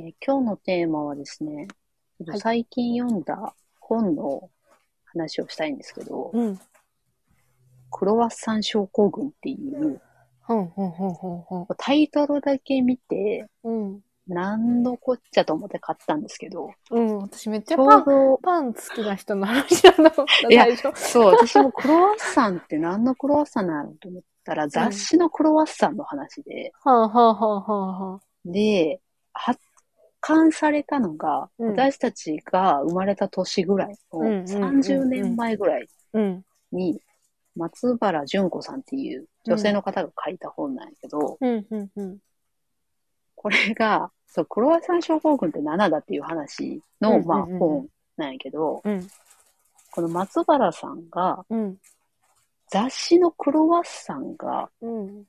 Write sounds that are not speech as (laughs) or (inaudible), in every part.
えー今日のテーマはですね、最近読んだ本の話をしたいんですけど、うん。クロワッサン症候群っていう。タイトルだけ見て、うん。何のこっちゃと思って買ったんですけど、うん。私めっちゃパン、パン好きな人の話だと思った、いや。そう、私もクロワッサンって何のクロワッサンなのと思ったら、雑誌のクロワッサンの話で、はあはあはあはあはあ。で、発刊されたのが、うん私たちが生まれた年ぐらいのうんうんうんうん30年前ぐらいうん。に、松原純子さんっていう女性の方が書いた本なんやけど。これが、そう、クロワッサン症候群って何だっていう話の、まあ、本なんやけど、うん。この松原さんが、うん。雑誌のクロワッサンがうん。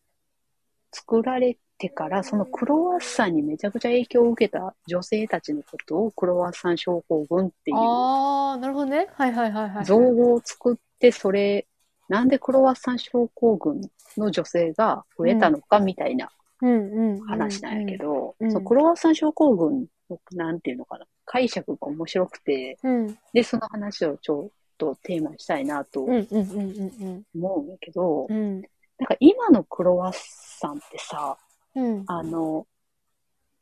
作られてから、そのクロワッサンにめちゃくちゃ影響を受けた女性たちのことをクロワッサン症候群っていうああ、なるほどね。はいはいはいはい。造語を作って、それ、なんでクロワッサン症候群の女性が増えたのかみたいな。話なんやけど、うんそうクロワッサン症候群の、なんていうのかな、解釈が面白くて、うん。で、その話をちょっとテーマにしたいなと思うんやけど。なんか今のクロワッサンってさ、うん。あの、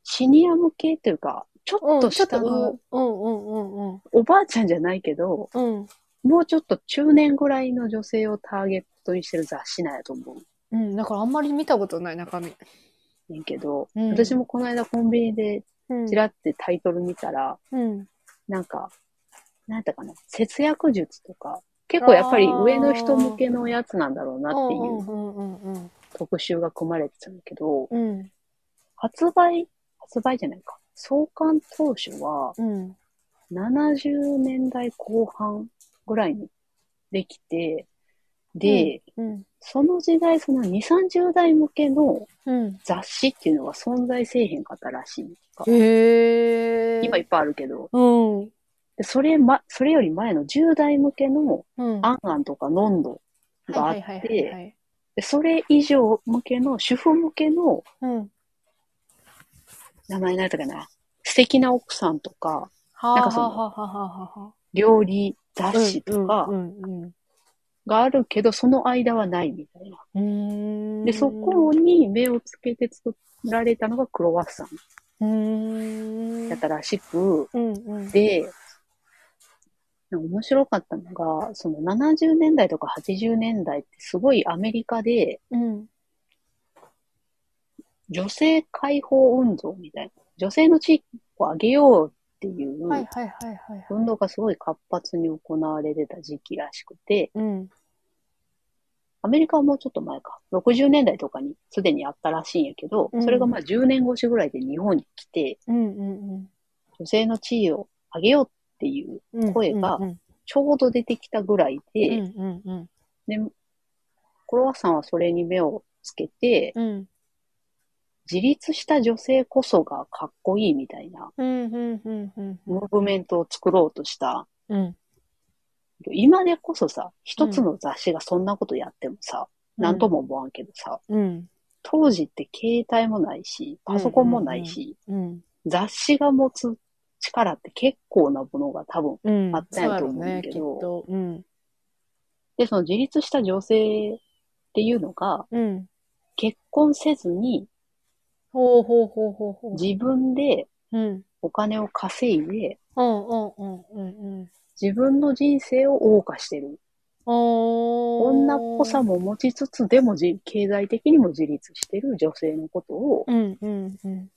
シニア向けというか、ちょっと下のおばあちゃんじゃないけど、うん。うん。もうちょっと中年ぐらいの女性をターゲットにしてる雑誌なんやと思ううん。だからあんまり見たことない中身。ねんけど、うん私もこの間コンビニでうんちらってタイトル見たら、うん。なんか、なんだかな、節約術とか、結構やっぱり上の人向けのやつなんだろうなっていううんうんうんうん特集が組まれてたんだけど、うん。発売、発売じゃないか。創刊当初はうん。70年代後半ぐらいにできて、で、うん。その時代、その2、30代向けのうん。雑誌っていうのは存在せえへんかったらしい。今いっぱいあるけど、うん。でそれ、ま、それより前の10代向けのうん。アンアンとかノンドがあって、い。でそれ以上向けの、主婦向けの、うん。名前何やったかな？素敵な奥さんとか、はなんかその。料理雑誌とかがあるけど、その間はないみたいな。で、そこに目をつけて作られたのがクロワッサン。だったらしく、うんうん。で、面白かったのが、その70年代とか80年代ってすごいアメリカでうん。女性解放運動みたいな、女性の地位を上げようっていう。運動がすごい活発に行われてた時期らしくて、うん。アメリカはもうちょっと前か、60年代とかにすでにあったらしいんやけど、うんそれがまあ10年越しぐらいで日本に来て、うんうん女性の地位を上げようっていううん。声がうんちょうど出てきたぐらいで、で、クロワッサンはそれに目をつけて、うん。自立した女性こそがかっこいいみたいなムーブメントを作ろうとした。うん。今でこそさ、一つの雑誌がそんなことやってもさ、なんとも思わんけどさ、うん。当時って携帯もないし、パソコンもないし、うん。雑誌が持つ力って結構なものが多分。うん。あったんやと思うんだけどそうやろね。で、その自立した女性っていうのが、うん。結婚せずにほうほうほうほうほう。自分でうん。お金を稼いで、うんうんうんうんうん。自分の人生を謳歌してる。女っぽさも持ちつつ、でもじ経済的にも自立してる女性のことをうんうんうん。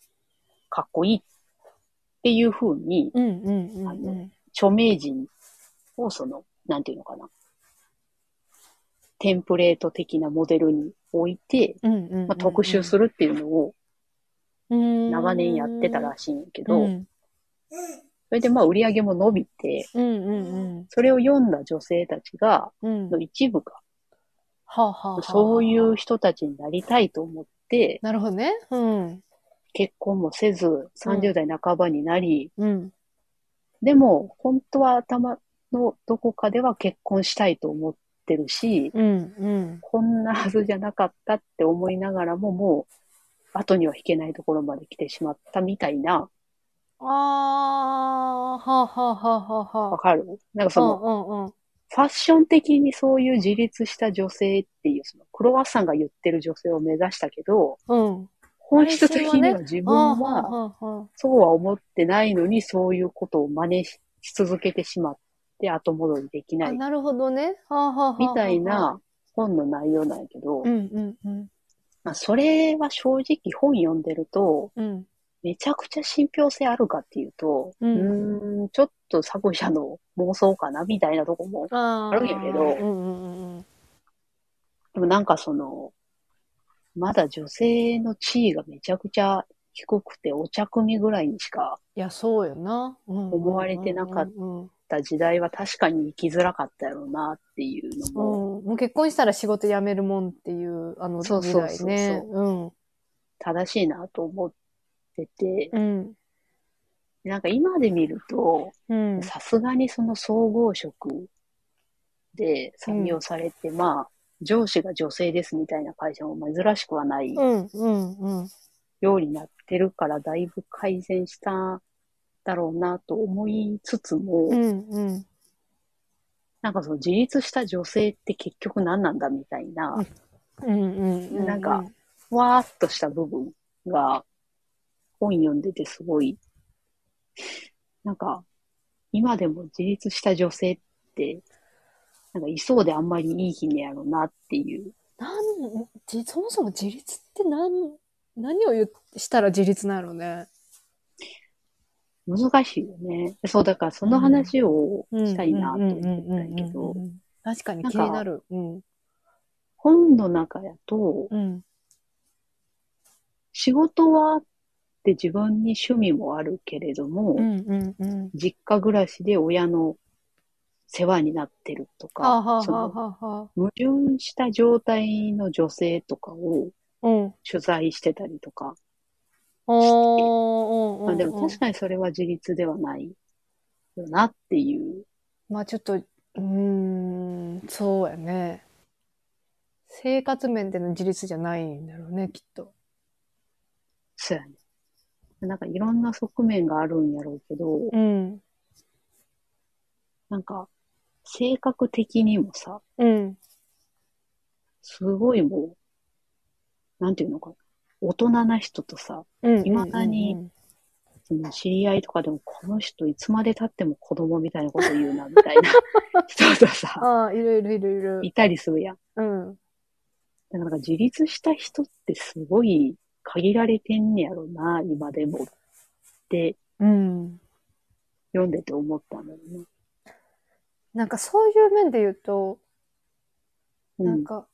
かっこいいっていう風に、うんうんうんうん。著名人をその、なんていうのかな。テンプレート的なモデルに置いて。まあ、特集するっていうのをる長年やってたらしいんやけど、うんそれでまあ売り上げも伸びて、それを読んだ女性たちが、うん。の一部が。そういう人たちになりたいと思って、なるほどね。うん。結婚もせず、30代半ばになり、うん。でも、本当は頭のどこかでは結婚したいと思ってるし、うんうん。こんなはずじゃなかったって思いながらも、もう、後には引けないところまで来てしまったみたいなああ、はあはあはあはあはあ。わかる？なんかその、うんうんうん。ファッション的にそういう自立した女性っていう、そのクロワッサンが言ってる女性を目指したけど、うん。本質的には自分は、そうは思ってないのに、そういうことを真似し続けてしまって、後戻りできない、なるほどね。みたい。な本の内容なんやけど。まあ、それは正直本読んでると、うん。めちゃくちゃ信憑性あるかっていうと、ううんちょっと作者の妄想かなみたいなとこも。ああるんやけど。でもなんかその、まだ女性の地位がめちゃくちゃ低くて、お茶組ぐらいにしかいや、そうよな。思思われてなかった時代は確かに生きづらかったやろうなっていうのも、うん。もう結婚したら仕事辞めるもんっていう、あの時そうそうそうそう代ね。うん。正しいなと思ってて、うん。なんか今で見ると、うん。さすがにその総合職で採用されて、まあ、上司が女性ですみたいな会社も珍しくはない。ようになってるから、だいぶ改善しただろうなと思いつつも、うん。うん。なんかその自立した女性って結局何なんだみたいな。なんか、わーっとした部分が本読んでてすごい、なんか、今でも自立した女性って、なんかいそうであんまりいい日ねやろなっていう。なん、じ、そもそも自立って何、何を言っしたら自立なのね？難しいよね。そう、だからその話をしたいなと思ってたけど、確かに気になる。うん。本の中やと、うん。仕事はあって自分に趣味もあるけれども。実家暮らしで親の世話になってるとか、そ矛盾した状態の女性とかを。取材してたりとか、おー、まあ、でも確かにそれは自立ではないよなっていう。まあちょっと、うーん、そうやね。生活面での自立じゃないんだろうね、きっと。そうやね。なんかいろんな側面があるんやろうけど、うん。なんか性格的にもさ、うん。すごいもう、なんていうのかな。大人な人とさ、うん。未だにその知り合いとかでも、この人いつまで経っても子供みたいなこと言うな、みたいな (laughs) 人とさ、ああ、いるいるいるいる。いたりするやん。うん。だからなんか自立した人ってすごい限られてんねやろな、今でも。ってうん。読んでて思ったんだよね。なんかそういう面で言うと、うなんか、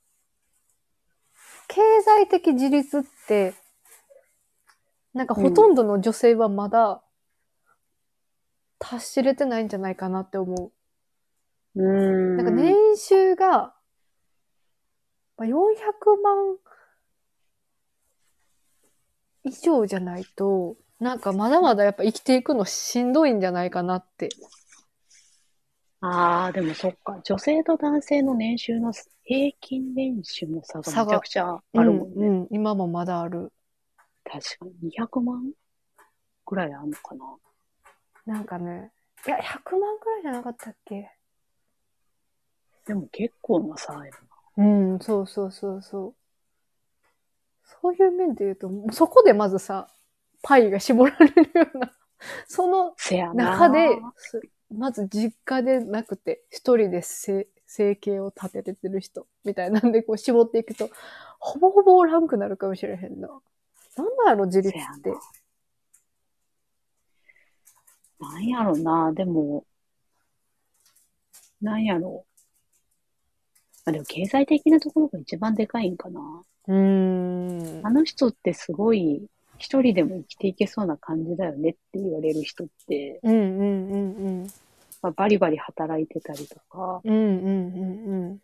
経済的自立って、なんかほとんどの女性はまだ達しれてないんじゃないかなって思うーう。ん。なんか年収が、まあ、400万以上じゃないと、なんかまだまだやっぱ生きていくのしんどいんじゃないかなって。ああ、でもそっか。女性と男性の年収の平均年収の差がめちゃくちゃあるもんね。うん、うん、今もまだある。確かに。200万ぐらいあるのかな。なんかね、いや、100万くらいじゃなかったっけ？でも結構な差やな。うん、そうそうそうそう。そういう面で言うと、そこでまずさ、パイが絞られるような、その。中で、すまず実家でなくて、一人で生生計を立てててる人、みたいなんでこう絞っていくと、ほぼほぼおらんくなるかもしれへんな。なんなんやろ、自立って。なんやろな。でも、なんやろ。まあ、でも経済的なところが一番でかいんかな。うーんあ。の人ってすごい一人でも生きていけそうな感じだよねって言われる人って、うんうん。まあ、バリバリ働いてたりとか、うんうんうんうん。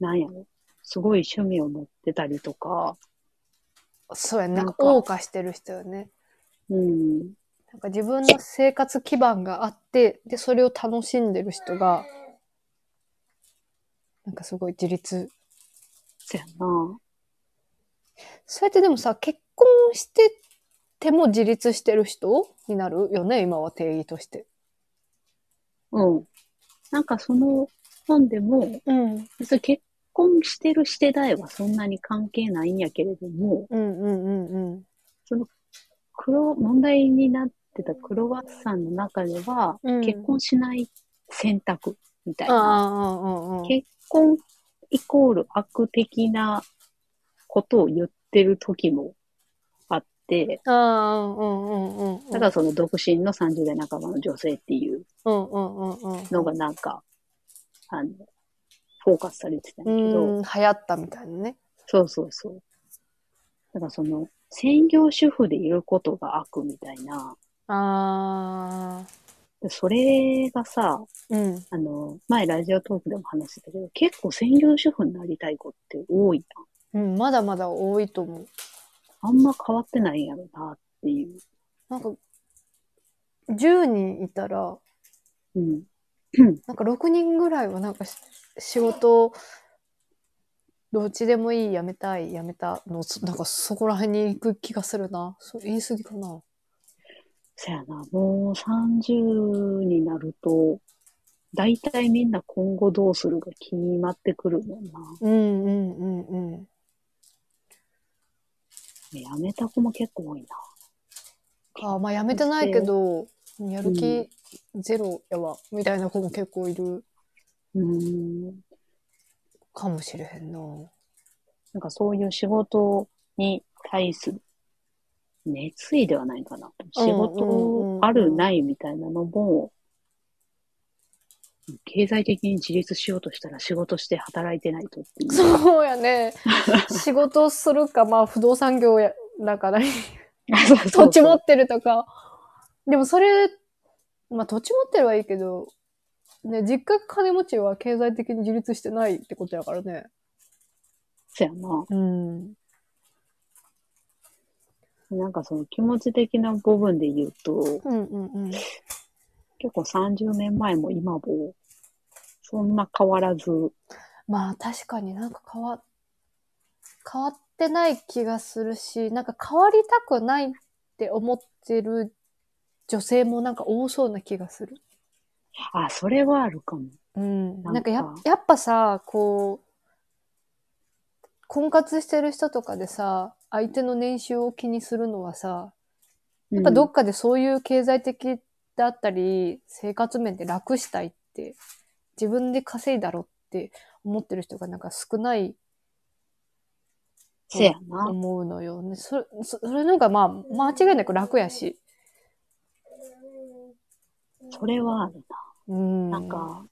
なんやろ。すごい趣味を持ってたりとか、そうやね。なんか謳歌してる人よね。うん。なんか自分の生活基盤があって、で、それを楽しんでる人が、なんかすごい自立。そやな。そうやってでもさ、結婚してっても自立してる人になるよね、今は定義として。うん。なんかその本でも、うん。別に結婚してるしてないはそんなに関係ないんやけれども、うんうんうんうん。黒、問題になってたクロワッサンの中では、うん結婚しない選択みたいな。結婚イコール悪的なことを言ってる時もて、ああ、うんうんうんうん。だからその独身の30代半ばの女性っていう。のがなんか、あの、フォーカスされてたんだけうど、ん、流行ったみたいなね。そうそうそう。だからその、専業主婦でいることが悪みたいな、ああ、でそれがさ、うん。あの、前ラジオトークでも話してたけど、結構専業主婦になりたい子って多いうん、まだまだ多いと思う。な。あんま変わってないんやろなっていう。なんか、10人いたら、うん。なんか6人ぐらいはなんかし仕事、どっちでもいい、やめたい、やめたの、そなんかそこら辺に行く気がするな。そう言い過ぎかな。そやな、もう30になると、大体みんな今後どうするか決まってくるもんな。うんうんうんうん。ねやめた子も結構多いな。あまあやめてないけど、やる気ゼロやわ、みたいな子も結構いるうーん。かもしれへんな。なんかそういう仕事に対する熱意ではないかな。仕事あるないみたいなのも、経済的に自立しようとしたら仕事して働いてないとっていう。そうやね。(laughs) 仕事するか、まあ不動産業や、だから、土地持ってるとか。でもそれ、まあ土地持ってるはいいけど、ね、実家金持ちは経済的に自立してないってことやからね。そうやな。うん。なんかその気持ち的な部分で言うと、うんうんうん。結構30年前も今も、そんな変わらず、まあ確かになんか変わ、変わってない気がするし、なんか変わりたくないって思ってる女性もなんか多そうな気がする。あ、それはあるかも。うん。なんかややっぱさ、こう、婚活してる人とかでさ、相手の年収を気にするのはさ、やっぱどっかでそういう経済的だったり、生活面で楽したいって、自分で稼いだろって思ってる人がなんか少ないせやな。思うのよね。それ、そそれのがまあ、間違いなく楽やし。それはあるうん。な。なんか、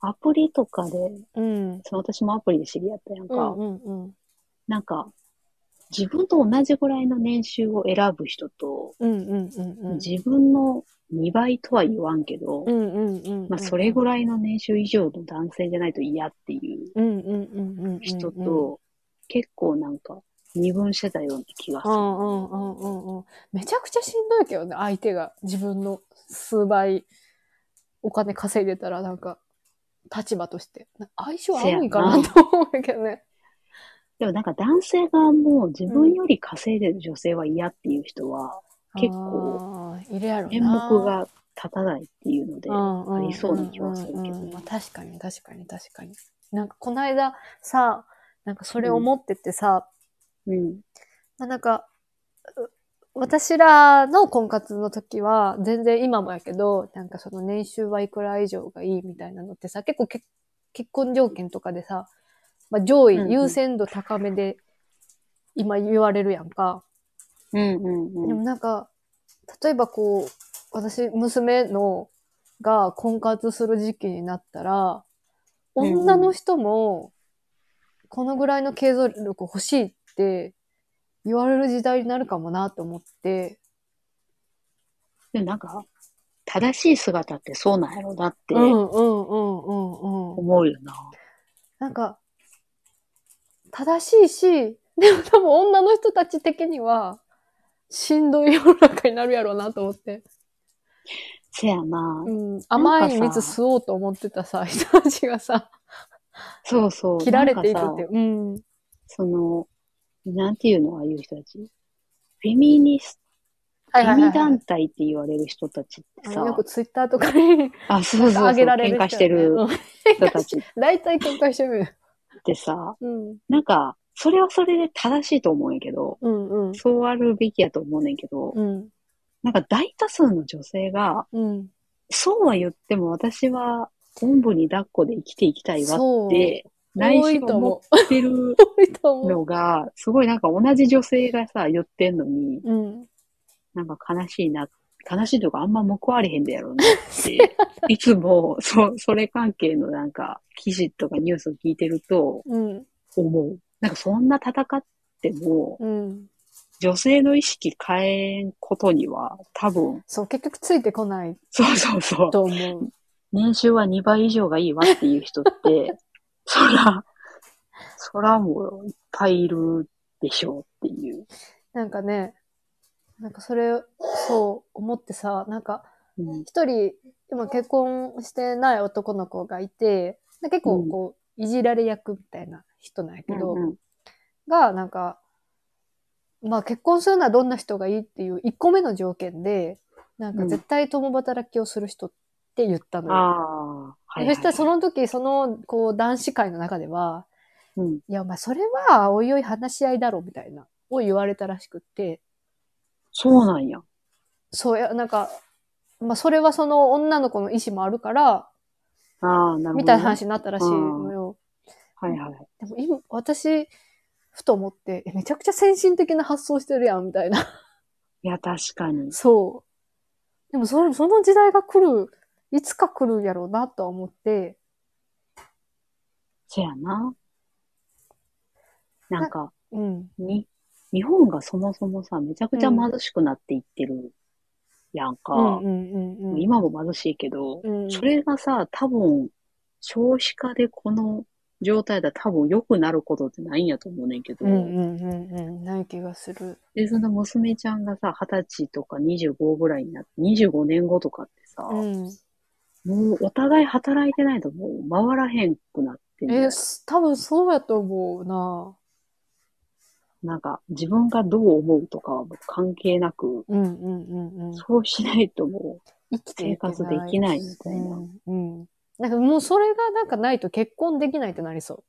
アプリとかで、うん。その私もアプリで知り合ったやんか、うんうんうん。なんか、自分と同じぐらいの年収を選ぶ人と。自分の2倍とは言わんけど。まあそれぐらいの年収以上の男性じゃないと嫌っていう。人と、結構なんか二分してたような気がする。うんうんうんうんうん。めちゃくちゃしんどいけどね、相手が自分の数倍お金稼いでたらなんか、立場として。な相性合うんかなと思うけどね。でもなんか男性側も自分より稼いでる女性は嫌っていう人は、結構あー。いるやろな。面目が立たないっていうので、ありそうな気はするけど確かに確かに確かに。なんかこの間さ、なんかそれ思っててさ、うん。まあ、なんか、う私らの婚活の時は、全然今もやけど、なんかその年収はいくら以上がいいみたいなのってさ、結構け結婚条件とかでさ、まあ、上位、うんうん優先度高めで今言われるやんか。うんうんでうん。もなんか、例えばこう、私、娘のが婚活する時期になったら、女の人も、このぐらいの経済力欲しいって言われる時代になるかもなと思って、でもなんか、正しい姿ってそうなんやろなってうんうんうんうんうん。思うよな。なんか、正しいし、でも多分女の人たち的には、しんどい世の中になるやろうなと思って。せやな。うん、甘い蜜吸おうと思ってたさ、人たちがさ、そうそう。切られていくっていう。うん。その、なんていうのああいう人たち。フェミニスト、フェミ団体って言われる人たちってさ、よくツイッターとかにあ、そうそうそう、上げられる喧嘩してる人人たちっ (laughs) 大体喧嘩してる。てさ、うん。なんか、それはそれで正しいと思うんやけど、うんうん。そうあるべきやと思うねんけど、うん。なんか大多数の女性が、うん。そうは言っても私は、おんぶに抱っこで生きていきたいわって、内心思ってる。のが、すごいなんか同じ女性がさ、言ってんのに、うん。なんか悲しいな、悲しいとかあんま報われへんでやろうなって、(laughs) いつも、そ、それ関係のなんか、記事とかニュースを聞いてるとうん。思う。なんかそんな戦っても、うん。女性の意識変えんことには、多分、そう、結局ついてこないそうそうそう。と思う。年収は2倍以上がいいわっていう人って、(laughs) そら、そらもういっぱいいるでしょうっていう。なんかね、なんかそれ、そう思ってさ、なんかうん。一人、今結婚してない男の子がいて、で結構こう、いじられ役みたいな人なんやけど、うんうんが、なんか、まあ結婚するのはどんな人がいいっていう一個目の条件で、なんか絶対共働きをする人って言ったのよ。ああ、はい、はい。そしたらその時、その、こう、男子会の中では、うん。いや、お前、それは、おいおい話し合いだろ、みたいな、を言われたらしくって、そうなんや。そうや、なんか、まあ、それはその女の子の意思もあるから、ああ、なるほど、ね。みたいな話になったらしいのよ。はいはい。でも今、私、ふと思って、えめちゃくちゃ先進的な発想してるやん、みたいな。いや、確かに。そう。でも、それ、その時代が来る、いつか来るやろうな、とは思って、そやな。なんか、うん。に、日本がそもそもさ、めちゃくちゃ貧しくなっていってるやんか。うんうんうんうん。今も貧しいけど、うん、それがさ、多分、少子化でこの状態だ多分良くなることってないんやと思うねんけど、うんうんうんうん。ない気がする。で、その娘ちゃんがさ、20歳とか25ぐらいになって、25年後とかってさ、うん。もうお互い働いてないともう回らへんくなってえ、す多分そうやと思うな。なんか、自分がどう思うとかはもう関係なく、うんうんうんうん。そうしないともう、生活できないみたいなうん。うん。なんかもうそれがなんかないと結婚できないってなりそ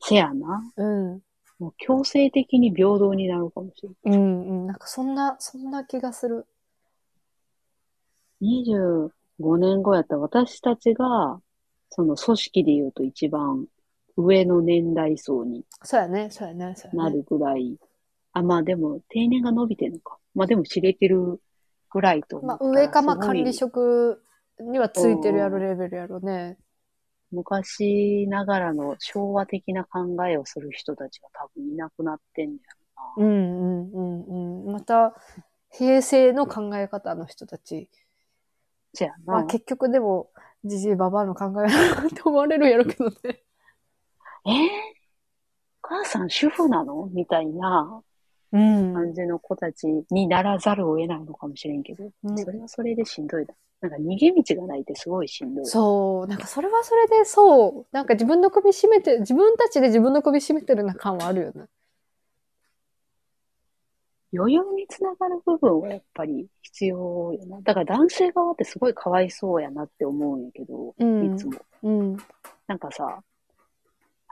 せやな。う。うん。もう強制的に平等になるかもしれない。うんうん。なんかそんな、そんな気がする。25年後やったら私たちが、その組織で言うと一番上の年代層にそうやね、そうやね、そうやね。なるぐらい。あ、まあでも定年が伸びてるのか。まあでも知れてるぐらいと思まあ上かまあ管理職にはついてるやろレベルやろね。昔ながらの昭和的な考えをする人たちが多分いなくなってんねやろな。うんうんうんうん。また、平成の考え方の人たち。せやな。まあ結局でも、じじいばばあの考えって思われるやろけどね。えー、母さん主婦なの？みたいなうん感じの子たちにならざるを得ないのかもしれんけど、うんそれはそれでしんどいな。なんか逃げ道がないってすごいしんどい。そう。なんかそれはそれでそう。なんか自分の首絞めて、自分たちで自分の首絞めてるな感はあるよね。余裕につながる部分はやっぱり必要やな。だから男性側ってすごいかわいそうやなって思うんやけど、うんいつも。うん。なんかさ、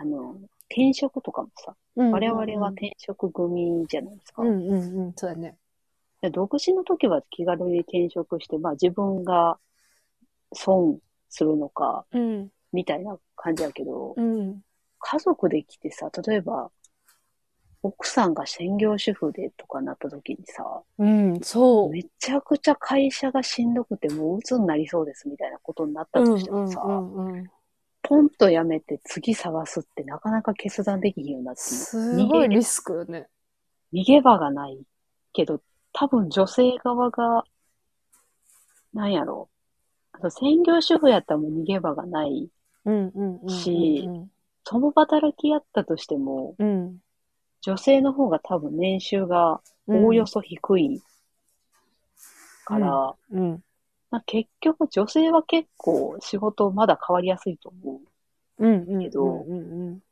あの、転職とかもさ、うん我々は転職組じゃないですか。うんうんうん。そうだね。で独身の時は気軽に転職して、まあ自分が損するのか、うん。みたいな感じやけど、うん。家族で来てさ、例えば、奥さんが専業主婦でとかなった時にさ、うん。そう。めちゃくちゃ会社がしんどくてもう鬱になりそうですみたいなことになったとしてもさ、うんうんうん。ポンとやめて次探すってなかなか決断できひんようになってすごいリスクよね。逃げ場がないけど、多分女性側が、なんやろう。あと専業主婦やったらもう逃げ場がない。うんうんうんうん。し共働きやったとしても、うん。女性の方が多分年収がうん。おおよそ低いから、うん。まあ、結局女性は結構仕事まだ変わりやすいと思う。けどうんうん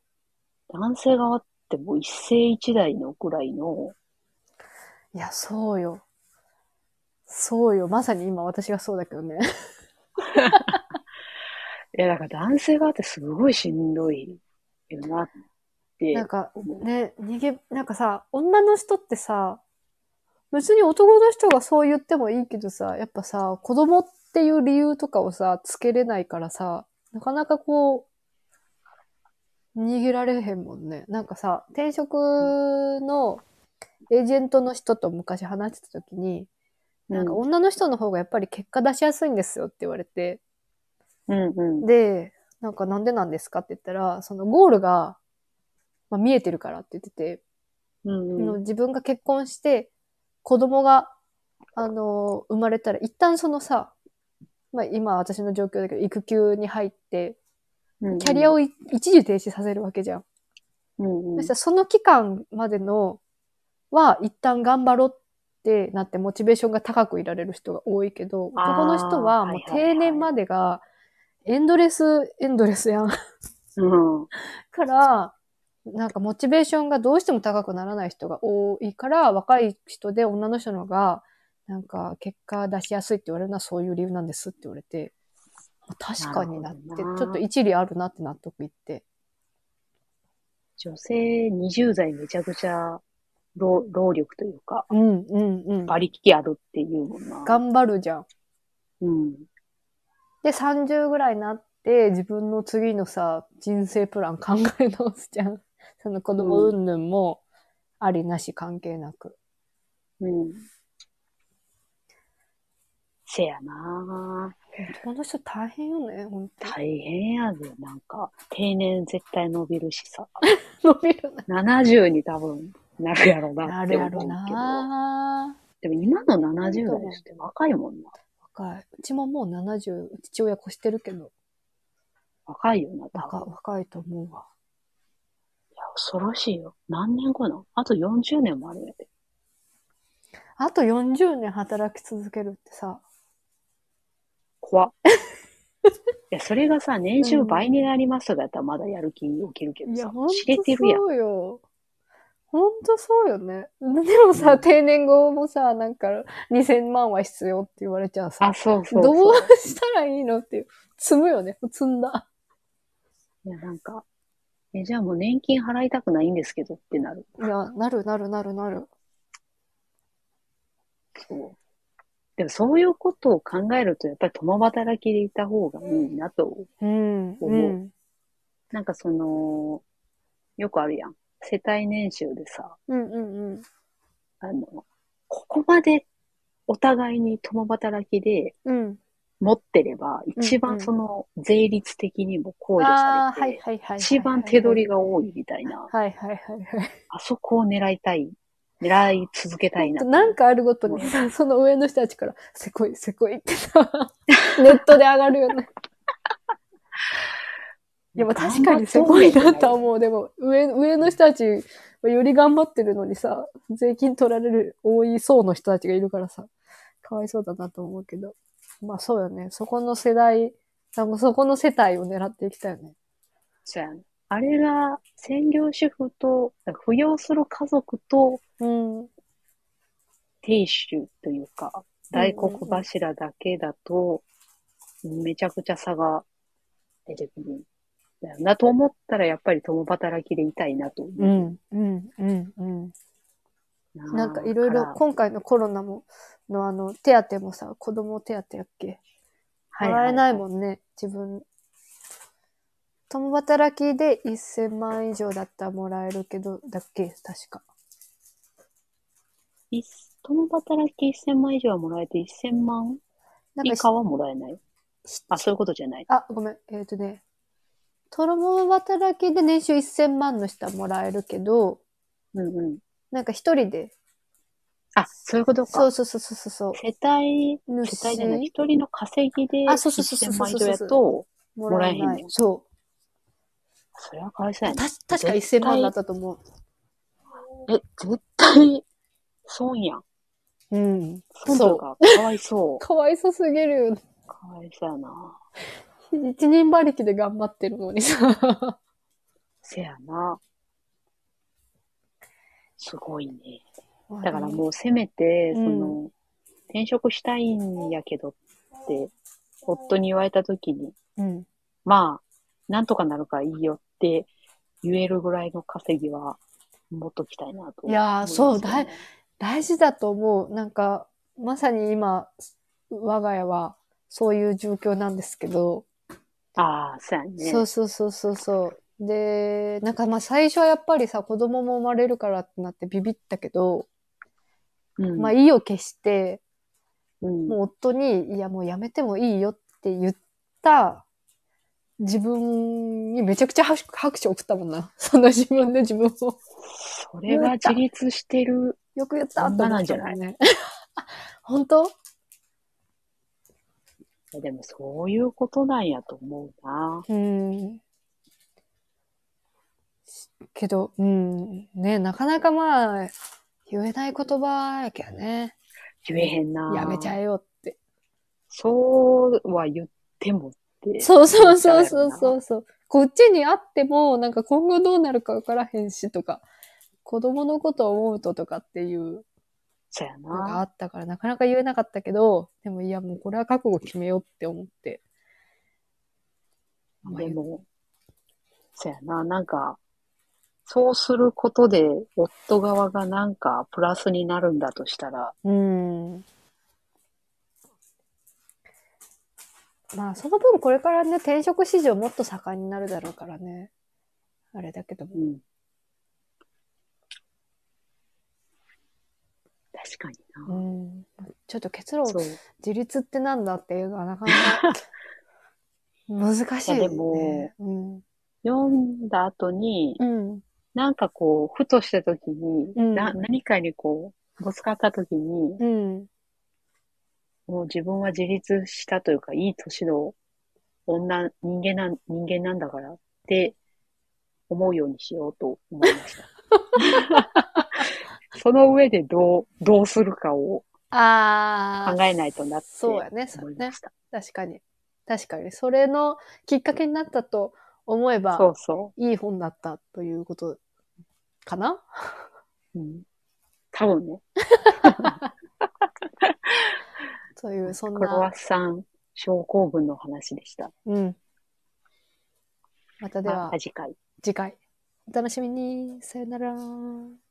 男性側っってもう一世一代のぐらいの、いや、そうよ。そうよ。まさに今私がそうだけどね。(laughs) いや、だから男性側ってすごいしんどいよなってなんか。ね、逃げ、なんかさ、女の人ってさ、別に男の人がそう言ってもいいけどさ、やっぱさ、子供っていう理由とかをさ、つけれないからさ、なかなかこう、逃げられへんもんね。なんかさ、転職のエージェントの人と昔話してた時に、なんかうん女の人の方がやっぱり結果出しやすいんですよって言われて、うんうん。で、なんかなんでなんですかって言ったら、そのゴールが、まあ、見えてるからって言ってて、うんうん。の自分が結婚して、子供が、あの、生まれたら、一旦そのさ、まあ今私の状況だけど、育休に入って、キャリアを、をい一時停止させるわけじゃん。うんうんそその期間までのは、一旦頑張ろうってなって、モチベーションが高くいられる人が多いけど、男の人はもう定年までが、エンドレス、エンドレスやん。うん。(laughs) から、なんかモチベーションがどうしても高くならない人が多いから、若い人で女の人の方が、なんか結果出しやすいって言われるのはそういう理由なんですって言われて、確かになって、ちょっと一理あるなって納得いって。女性20代めちゃくちゃ労労力というか、うんうんうん。馬力あるっていうもんな。頑張るじゃん。うん。で、30ぐらいになって、自分の次のさ、人生プラン考え直すじゃん。その子供云々も、ありなし関係なく。うん。せやなこの人大変よね、本当に。大変やで、なんか、定年絶対伸びるしさ。(laughs) 伸びるな。70に多分なるやろななって思うけど。るやろなでも今の70代の人って若いもんな。若い。うちももう70、父親越してるけど、若いよな、多若分。い若いと思うわ。や、恐ろしいよ。何年後なの？あと40年もあるんやで。あと40年働き続けるってさ、怖っ。いや、それがさ、年収倍になりますとかやったらまだやる気起きるけどさ知れてるやん。そうよ。ほんとそうよね。でもさ、定年後もさ、なんか、2000万は必要って言われちゃうさあ、、そうそうどそうう。したらいいのっていう。積むよね。積んだ。いや、なんか、え、じゃあもう年金払いたくないんですけどってなる。いや、なるなるなるなる。そう。でもそういうことを考えると、やっぱり共働きでいた方がいいなと。うん。思ううん。なんかその、よくあるやん。世帯年収でさ、うんうんうん。あの、ここまでお互いに共働きでうん。持ってれば、一番その税率的にも控除ああ、されて。一番手取りが多いみたいな、はいはいはいはい。あそこを狙いたい、狙い続けたいな。なんかあるごとにさ、その上の人たちから、せこい、せこいってさ、(laughs) ネットで上がるよね。(laughs) でも確かにせこいなとは思う。でも、上、上の人たちはより頑張ってるのにさ、税金取られる多い層の人たちがいるからさ、かわいそうだなと思うけど。まあそうよね。そこの世代、あもうそこの世帯を狙っていきたいよね。そうやね。あれが、専業主婦と、扶養する家族と、うん。亭主というか、大黒柱だけだと、めちゃくちゃ差が出てくるんだよなと思ったら、やっぱり共働きでいたいなと思う。うん、うん、うん、うん。ななんかいろいろ今回のコロナも、のあの、手当もさ、子供手当やっけ？はもらえないん。もんね、自分。共働きで1000万以上だったらもらえるけど、だっけ？確か。い共働き1000万以上はもらえて1000万なんか以下はもらえない？あ、そういうことじゃない。あ、ごめん。えっ、とね、共働きで年収1000万の人はもらえるけど、うんうん。なんか一人で、あ、そういうことか。そうそうそうそうそう、世帯、主世帯じゃない、一人の稼ぎであそうそうそうそう1000万以上やと、もらえへんねんそそれはかわいそうう。やね。た確か1000万だったと思う。え、絶対、損やん。うん。損とそう。か、かわいそう。(laughs) かわいそうすぎるよね。かわいそうやな。一人馬力で頑張ってるのにさ。せやな。すごいね。だからもうせめて、うんその、転職したいんやけどって、夫に言われた時に、うん。まあ、なんとかなるからいいよって言えるぐらいの稼ぎは持っときたいなと、いやーそうだい大事だと思う。なんか、まさに今、我が家はそういう状況なんですけど、ああ、そうやね。そうそうそうそうそう。で、なんかまあ最初はやっぱりさ、子供も生まれるからってなってビビったけど、うん。まあ意を決して、うん、もう夫に、いやもうやめてもいいよって言った自分にめちゃくちゃ拍拍手送ったもんな。(laughs) そんな自分で自分を。それは自立してる。よく言ったと思ったもん女なんじゃなね。(laughs) 本当？でもそういうことなんやと思うな。うん。けど、うん。ね、なかなかまあ、言えない言葉やけどね。言えへんな。やめちゃえよって。そうは言ってもって。そうそうそうそうそう。うそう。こっちにあっても、なんか今後どうなるかわからへんしとか、子供のことを思うととかっていうそうやのがあな。ったから、なかなか言えなかったけど、でもいやもうこれは覚悟決めようって思って。まあでも、そうやな。なんか、そうすることで、夫側がなんかプラスになるんだとしたら、うん。まあ、その分これからね、転職市場もっと盛んになるだろうからね。あれだけどもう。ん。確かにうな。ん。ちょっと結論。自立ってなんだっていうのはなかなか (laughs) 難しい、ね。いやでもうん。読んだ後に、うん。なんかこう、ふとした時に、うんな何かにこう、ぶつかった時に、うん。もう自分は自立したというか、いい年の女、人間なん、人間なんだからって思うようにしようと思いました。(laughs) その上でどう、どうするかをああ。考えないとなってそうやね、そうやね思いまし。た。確かに。確かに。それのきっかけになったと思えば、そうそいい本だったということかな？う。うん。多分ね、という、(laughs) そんクロワな。ッサン症候群の話でした。うん。またでは次回。次回。お楽しみに。さよなら。